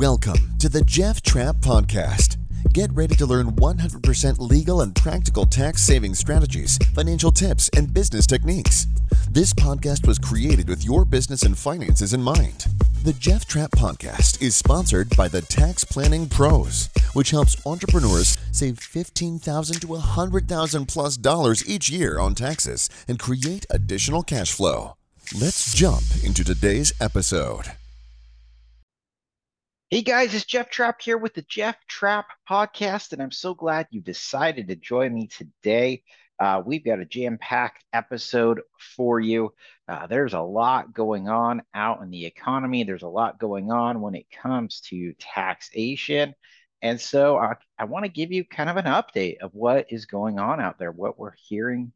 Welcome to the Jeff Trapp Podcast. Get ready to learn 100% legal and practical tax saving strategies, financial tips, and business techniques. This podcast was created with your business and finances in mind. The Jeff Trapp Podcast is sponsored by the Tax Planning Pros, which helps entrepreneurs save 15,000 to 100,000 plus dollars each year on taxes and create additional cash flow. Let's jump into today's episode. Hey guys, it's Jeff Trapp here with the Jeff Trapp Podcast, and I'm so glad you decided to join me today. Uh, we've got a jam packed episode for you. Uh, there's a lot going on out in the economy, there's a lot going on when it comes to taxation. And so I, I want to give you kind of an update of what is going on out there, what we're hearing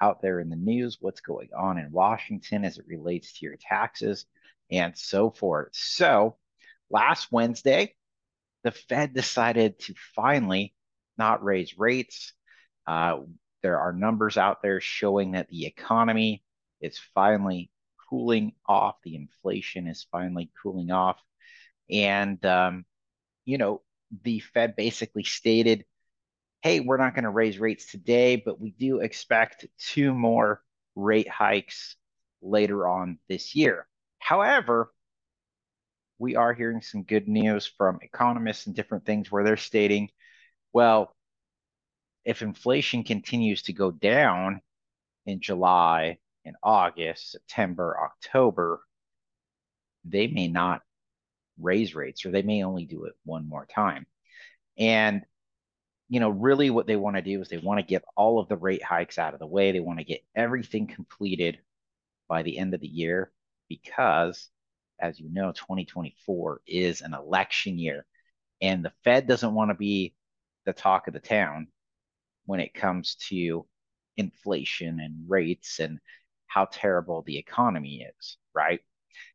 out there in the news, what's going on in Washington as it relates to your taxes, and so forth. So, last Wednesday, the Fed decided to finally not raise rates. Uh, there are numbers out there showing that the economy is finally cooling off. The inflation is finally cooling off. And, um, you know, the Fed basically stated, hey, we're not going to raise rates today, but we do expect two more rate hikes later on this year. However, we are hearing some good news from economists and different things where they're stating, well, if inflation continues to go down in July and August, September, October, they may not raise rates or they may only do it one more time. And, you know, really what they want to do is they want to get all of the rate hikes out of the way. They want to get everything completed by the end of the year because as you know, 2024 is an election year, and the Fed doesn't want to be the talk of the town when it comes to inflation and rates and how terrible the economy is, right?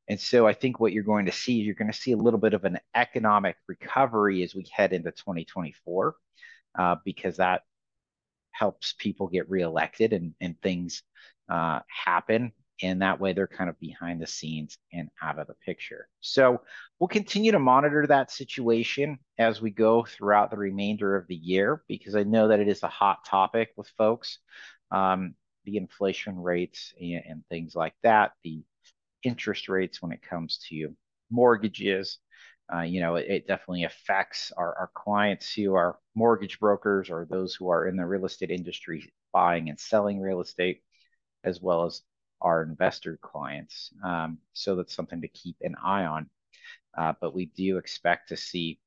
And so I think what you're going to see you're going to see a little bit of an economic recovery as we head into 2024, uh, because that helps people get reelected and, and things uh, happen and that way they're kind of behind the scenes and out of the picture. So we'll continue to monitor that situation as we go throughout the remainder of the year because I know that it is a hot topic with folks. Um, the inflation rates and, and, things like that, the interest rates when it comes to mortgages. Uh, you know, it, it, definitely affects our, our clients who are mortgage brokers or those who are in the real estate industry buying and selling real estate, as well as our investor clients. Um, so that's something to keep an eye on. Uh, but we do expect to see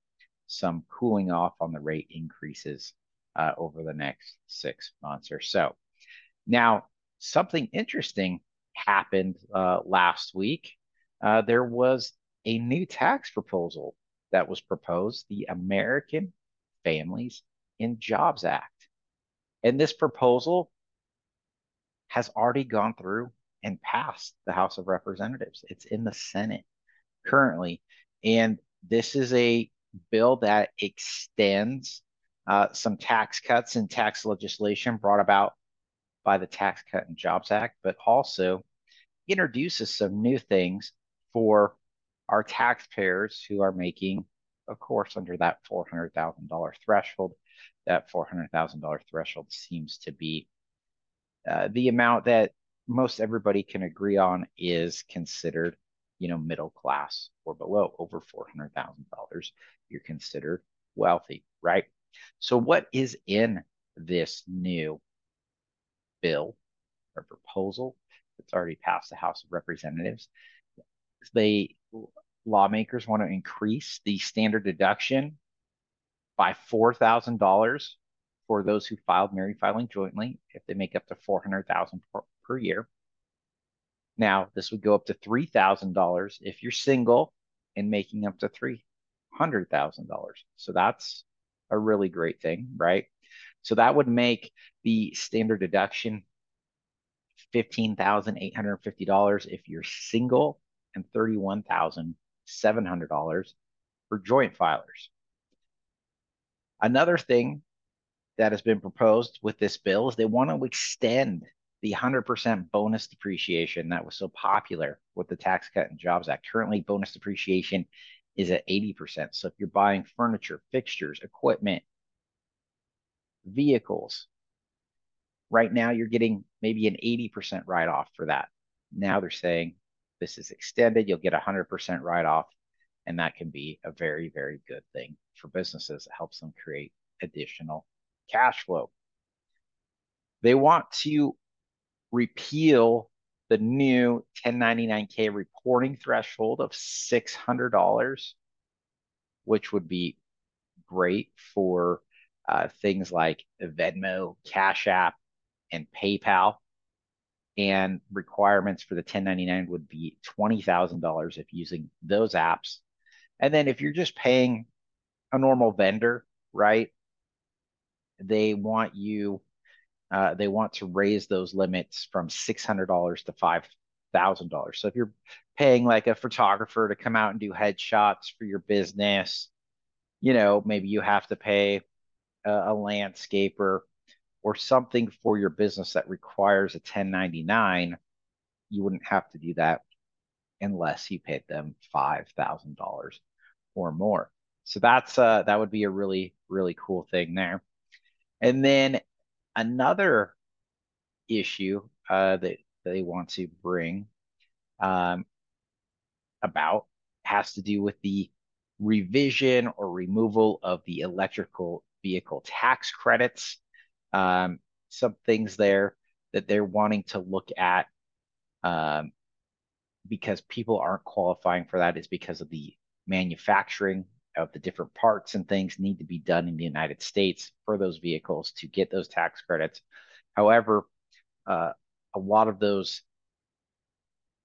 some cooling off on the rate increases uh, over the next six months or so. Now, something interesting happened uh, last week. Uh, there was a new tax proposal that was proposed, the American Families and Jobs Act. And this proposal has already gone through and passed the House of Representatives. It's in the Senate currently. And this is a bill that extends uh, some tax cuts and tax legislation brought about by the Tax Cut and Jobs Act, but also introduces some new things for our taxpayers who are making, of course, under that $400,000 threshold. That $400,000 threshold seems to be uh, the amount that most everybody can agree on is considered, you know, middle class or below, over $400,000, you're considered wealthy, right? So, what is in this new bill or proposal that's already passed the House of Representatives? They lawmakers want to increase the standard deduction by $4,000 for those who filed married filing jointly if they make up to 400,000 per year. Now, this would go up to $3,000 if you're single and making up to $300,000. So that's a really great thing, right? So that would make the standard deduction $15,850 if you're single and $31,700 for joint filers. Another thing that has been proposed with this bill is they want to extend the 100% bonus depreciation that was so popular with the Tax Cut and Jobs Act. Currently, bonus depreciation is at 80%. So if you're buying furniture, fixtures, equipment, vehicles, right now you're getting maybe an 80% write off for that. Now they're saying this is extended, you'll get a 100% write off. And that can be a very, very good thing for businesses. It helps them create additional cash flow. They want to repeal the new 1099K reporting threshold of $600, which would be great for uh, things like Venmo, Cash App, and PayPal. And requirements for the 1099 would be $20,000 if using those apps. And then if you're just paying a normal vendor, right? They want you uh, they want to raise those limits from $600 to $5,000. So if you're paying like a photographer to come out and do headshots for your business, you know, maybe you have to pay a, a landscaper or something for your business that requires a 1099, you wouldn't have to do that unless you paid them $5,000 or more. So that's uh that would be a really really cool thing there. And then another issue uh, that they want to bring um, about has to do with the revision or removal of the electrical vehicle tax credits. Um, some things there that they're wanting to look at um, because people aren't qualifying for that is because of the manufacturing of the different parts and things need to be done in the United States for those vehicles to get those tax credits. However, uh, a lot of those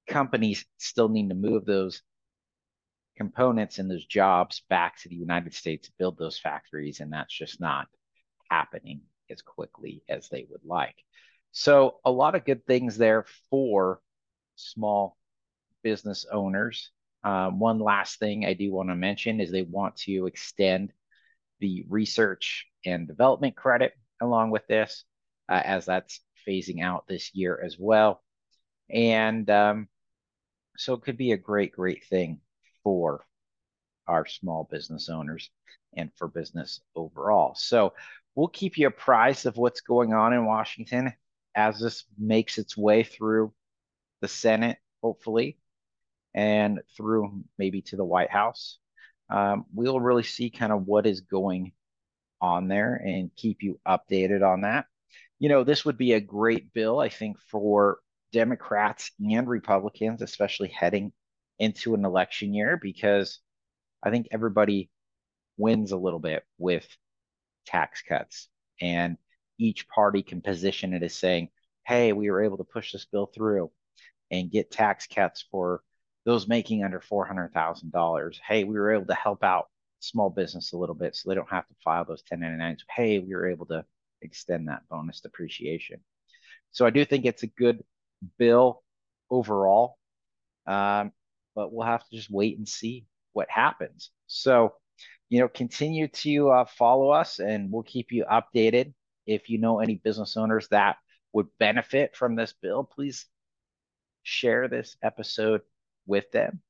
companies still need to move those components and those jobs back to the United States, to build those factories, and that's just not happening as quickly as they would like. So, a lot of good things there for small business owners um, one last thing I do want to mention is they want to extend the research and development credit along with this, uh, as that's phasing out this year as well. And um, so it could be a great, great thing for our small business owners and for business overall. So we'll keep you apprised of what's going on in Washington as this makes its way through the Senate, hopefully, and through maybe to the White House. Um, we'll really see kind of what is going on there and keep you updated on that. You know, this would be a great bill, I think, for Democrats and Republicans, especially heading into an election year, because I think everybody wins a little bit with tax cuts. And each party can position it as saying, hey, we were able to push this bill through and get tax cuts for those making under $400,000. Hey, we were able to help out small business a little bit so they don't have to file those 1099s. Hey, we were able to extend that bonus depreciation. So I do think it's a good bill overall, um, but we'll have to just wait and see what happens. So, you know, continue to uh, follow us and we'll keep you updated. If you know any business owners that would benefit from this bill, please share this episode with them.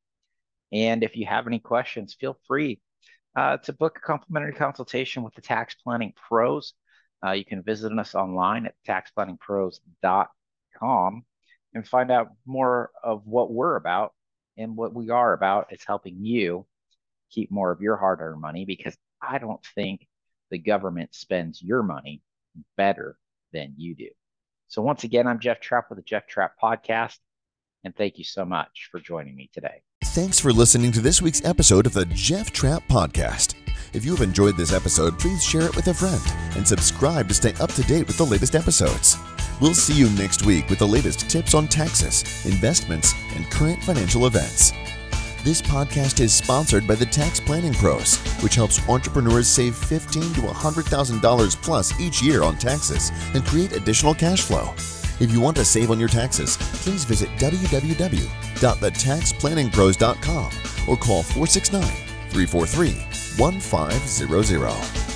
And if you have any questions, feel free uh, to book a complimentary consultation with the Tax Planning Pros. Uh, you can visit us online at taxplanningpros.com and find out more of what we're about and what we are about is helping you keep more of your hard earned money because I don't think the government spends your money better than you do. So, once again, I'm Jeff Trapp with the Jeff Trapp Podcast and thank you so much for joining me today. Thanks for listening to this week's episode of the Jeff Trapp Podcast. If you have enjoyed this episode, please share it with a friend and subscribe to stay up to date with the latest episodes. We'll see you next week with the latest tips on taxes, investments, and current financial events. This podcast is sponsored by the Tax Planning Pros, which helps entrepreneurs save $15 to $100,000 plus each year on taxes and create additional cash flow. If you want to save on your taxes, please visit www.thetaxplanningpros.com or call 469 343 1500.